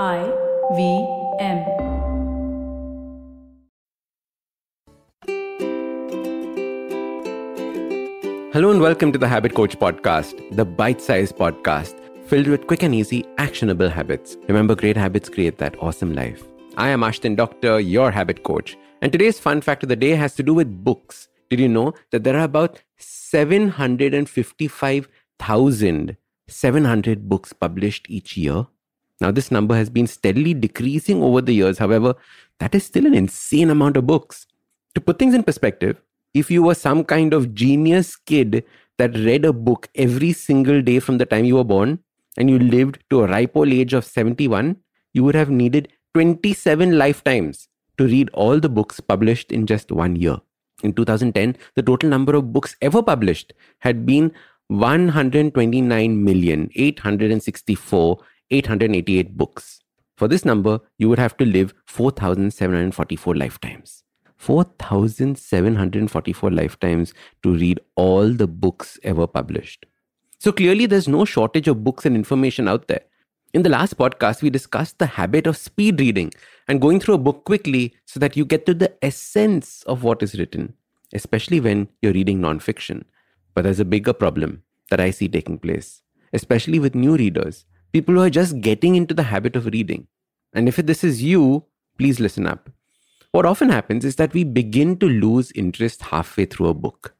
I V M. Hello and welcome to the Habit Coach Podcast, the bite sized podcast filled with quick and easy, actionable habits. Remember, great habits create that awesome life. I am Ashdin Doctor, your habit coach, and today's fun fact of the day has to do with books. Did you know that there are about 755,700 books published each year? Now, this number has been steadily decreasing over the years. However, that is still an insane amount of books. To put things in perspective, if you were some kind of genius kid that read a book every single day from the time you were born and you lived to a ripe old age of 71, you would have needed 27 lifetimes to read all the books published in just one year. In 2010, the total number of books ever published had been 129,864,888 books. For this number, you would have to live 4,744 lifetimes. 4,744 lifetimes to read all the books ever published. So clearly, there's no shortage of books and information out there. In the last podcast, we discussed the habit of speed reading and going through a book quickly so that you get to the essence of what is written, especially when you're reading nonfiction. But there's a bigger problem that I see taking place, especially with new readers, people who are just getting into the habit of reading. And if this is you, please listen up. What often happens is that we begin to lose interest halfway through a book.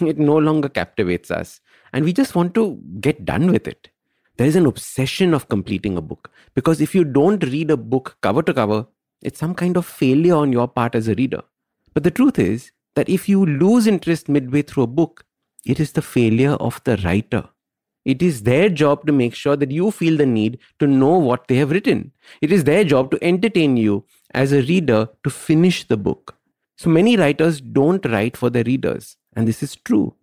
It no longer captivates us, and we just want to get done with it. There is an obsession of completing a book because if you don't read a book cover to cover, it's some kind of failure on your part as a reader. But the truth is that if you lose interest midway through a book, it is the failure of the writer. It is their job to make sure that you feel the need to know what they have written. It is their job to entertain you as a reader to finish the book. So many writers don't write for their readers, and this is true.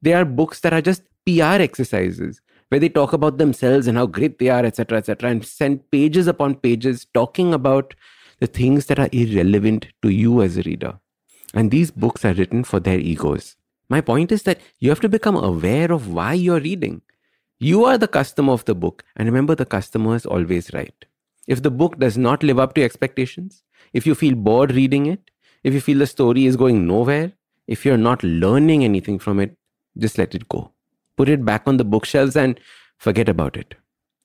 There are books that are just PR exercises where they talk about themselves and how great they are, etc., etc., and send pages upon pages talking about the things that are irrelevant to you as a reader. And these books are written for their egos. My point is that you have to become aware of why you're reading. You are the customer of the book, and remember, the customer is always right. If the book does not live up to expectations, if you feel bored reading it, if you feel the story is going nowhere, if you're not learning anything from it, just let it go. Put it back on the bookshelves and forget about it.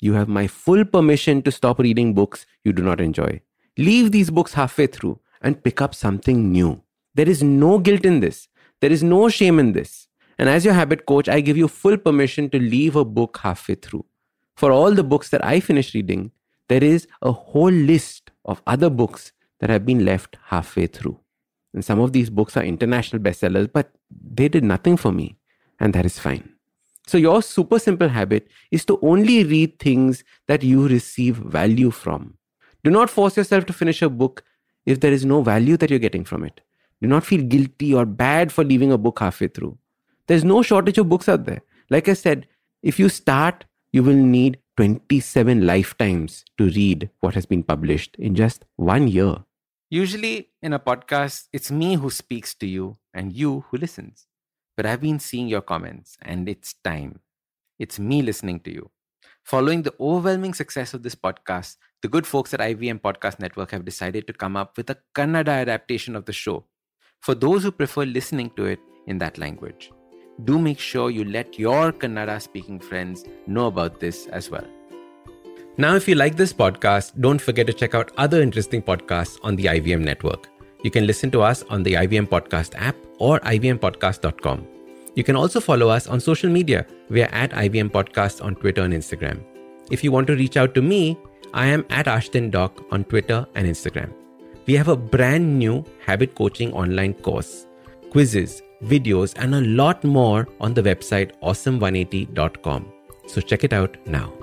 You have my full permission to stop reading books you do not enjoy. Leave these books halfway through and pick up something new. There is no guilt in this. There is no shame in this. And as your habit coach, I give you full permission to leave a book halfway through. For all the books that I finish reading, there is a whole list of other books that have been left halfway through. And some of these books are international bestsellers, but they did nothing for me, and that is fine. So, your super simple habit is to only read things that you receive value from. Do not force yourself to finish a book if there is no value that you're getting from it. Do not feel guilty or bad for leaving a book halfway through. There's no shortage of books out there. Like I said, if you start, you will need 27 lifetimes to read what has been published in just one year. Usually, in a podcast, it's me who speaks to you and you who listens. But I've been seeing your comments, and it's time. It's me listening to you. Following the overwhelming success of this podcast, the good folks at IVM Podcast Network have decided to come up with a Kannada adaptation of the show for those who prefer listening to it in that language do make sure you let your Kannada speaking friends know about this as well. Now, if you like this podcast, don't forget to check out other interesting podcasts on the IVM network. You can listen to us on the IVM Podcast app or ivmpodcast.com. You can also follow us on social media. We are at IVM Podcast on Twitter and Instagram. If you want to reach out to me, I am at Ashdin Doc on Twitter and Instagram. We have a brand new habit coaching online course, quizzes, videos, and a lot more on the website awesome180.com. So check it out now.